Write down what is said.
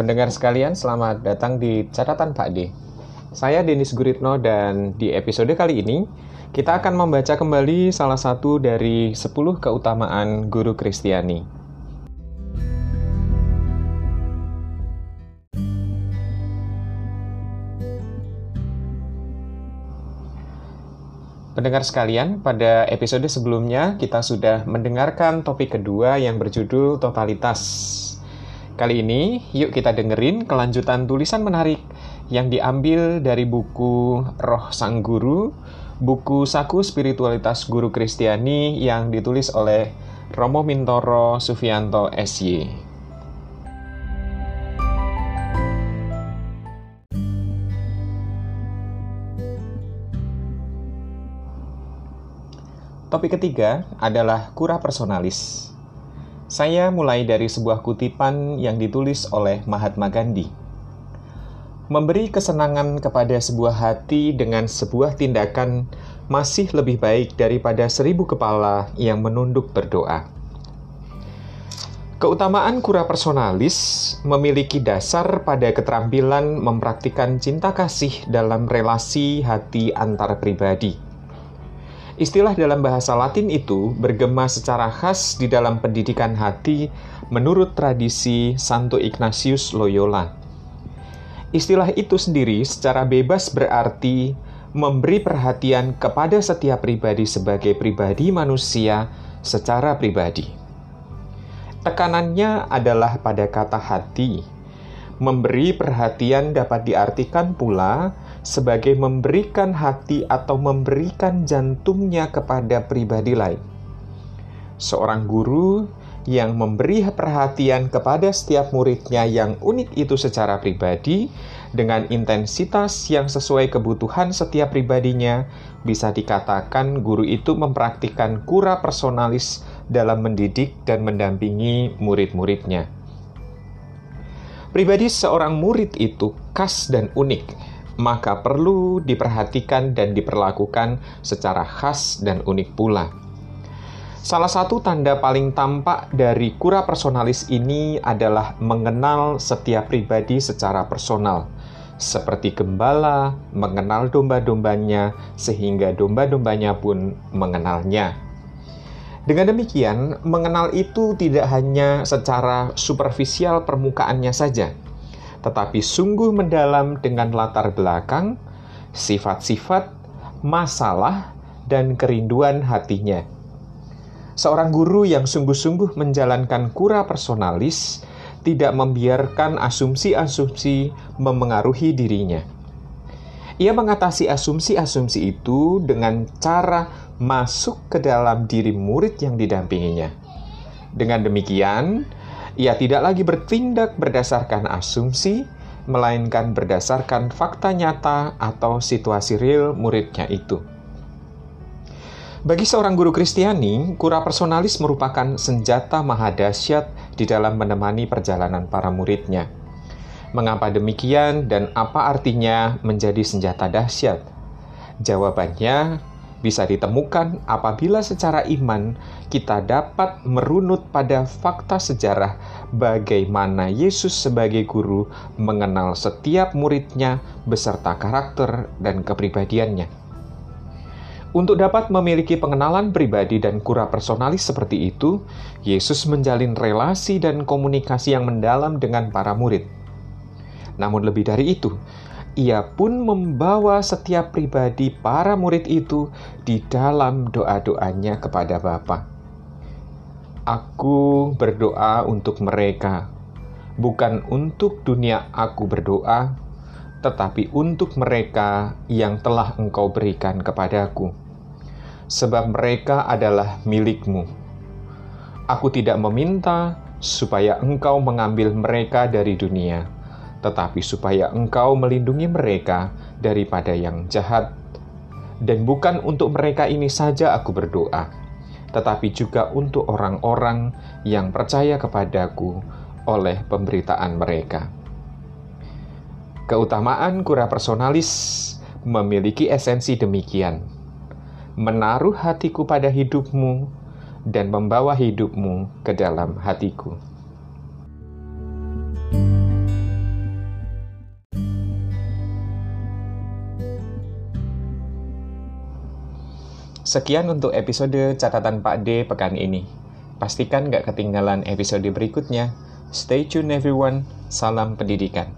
Pendengar sekalian, selamat datang di Catatan Pak D. Saya Denis Guritno dan di episode kali ini kita akan membaca kembali salah satu dari 10 keutamaan guru Kristiani. Pendengar sekalian, pada episode sebelumnya kita sudah mendengarkan topik kedua yang berjudul totalitas Kali ini, yuk kita dengerin kelanjutan tulisan menarik yang diambil dari buku Roh Sang Guru, buku Saku Spiritualitas Guru Kristiani yang ditulis oleh Romo Mintoro Sufianto SY. Topik ketiga adalah kura personalis. Saya mulai dari sebuah kutipan yang ditulis oleh Mahatma Gandhi. Memberi kesenangan kepada sebuah hati dengan sebuah tindakan masih lebih baik daripada seribu kepala yang menunduk berdoa. Keutamaan kura personalis memiliki dasar pada keterampilan mempraktikkan cinta kasih dalam relasi hati antar pribadi Istilah dalam bahasa Latin itu bergema secara khas di dalam pendidikan hati menurut tradisi Santo Ignatius Loyola. Istilah itu sendiri secara bebas berarti memberi perhatian kepada setiap pribadi sebagai pribadi manusia secara pribadi. Tekanannya adalah pada kata hati. Memberi perhatian dapat diartikan pula sebagai memberikan hati atau memberikan jantungnya kepada pribadi lain. Seorang guru yang memberi perhatian kepada setiap muridnya yang unik itu secara pribadi dengan intensitas yang sesuai kebutuhan setiap pribadinya, bisa dikatakan guru itu mempraktikkan kura personalis dalam mendidik dan mendampingi murid-muridnya. Pribadi seorang murid itu khas dan unik, maka perlu diperhatikan dan diperlakukan secara khas dan unik pula. Salah satu tanda paling tampak dari kura personalis ini adalah mengenal setiap pribadi secara personal, seperti gembala mengenal domba-dombanya, sehingga domba-dombanya pun mengenalnya. Dengan demikian, mengenal itu tidak hanya secara superficial permukaannya saja, tetapi sungguh mendalam dengan latar belakang, sifat-sifat, masalah, dan kerinduan hatinya. Seorang guru yang sungguh-sungguh menjalankan kura personalis tidak membiarkan asumsi-asumsi memengaruhi dirinya. Ia mengatasi asumsi-asumsi itu dengan cara masuk ke dalam diri murid yang didampinginya. Dengan demikian, ia tidak lagi bertindak berdasarkan asumsi, melainkan berdasarkan fakta nyata atau situasi real muridnya itu. Bagi seorang guru Kristiani, kura personalis merupakan senjata mahadasyat di dalam menemani perjalanan para muridnya. Mengapa demikian dan apa artinya menjadi senjata dahsyat? Jawabannya bisa ditemukan apabila secara iman kita dapat merunut pada fakta sejarah bagaimana Yesus sebagai guru mengenal setiap muridnya beserta karakter dan kepribadiannya. Untuk dapat memiliki pengenalan pribadi dan kura personalis seperti itu, Yesus menjalin relasi dan komunikasi yang mendalam dengan para murid. Namun lebih dari itu, ia pun membawa setiap pribadi para murid itu di dalam doa-doanya kepada Bapa. Aku berdoa untuk mereka, bukan untuk dunia aku berdoa, tetapi untuk mereka yang telah engkau berikan kepadaku. Sebab mereka adalah milikmu. Aku tidak meminta supaya engkau mengambil mereka dari dunia, tetapi supaya engkau melindungi mereka daripada yang jahat. Dan bukan untuk mereka ini saja aku berdoa, tetapi juga untuk orang-orang yang percaya kepadaku oleh pemberitaan mereka. Keutamaan kura personalis memiliki esensi demikian: menaruh hatiku pada hidupmu dan membawa hidupmu ke dalam hatiku. Sekian untuk episode catatan Pak D pekan ini. Pastikan nggak ketinggalan episode berikutnya. Stay tune everyone. Salam pendidikan.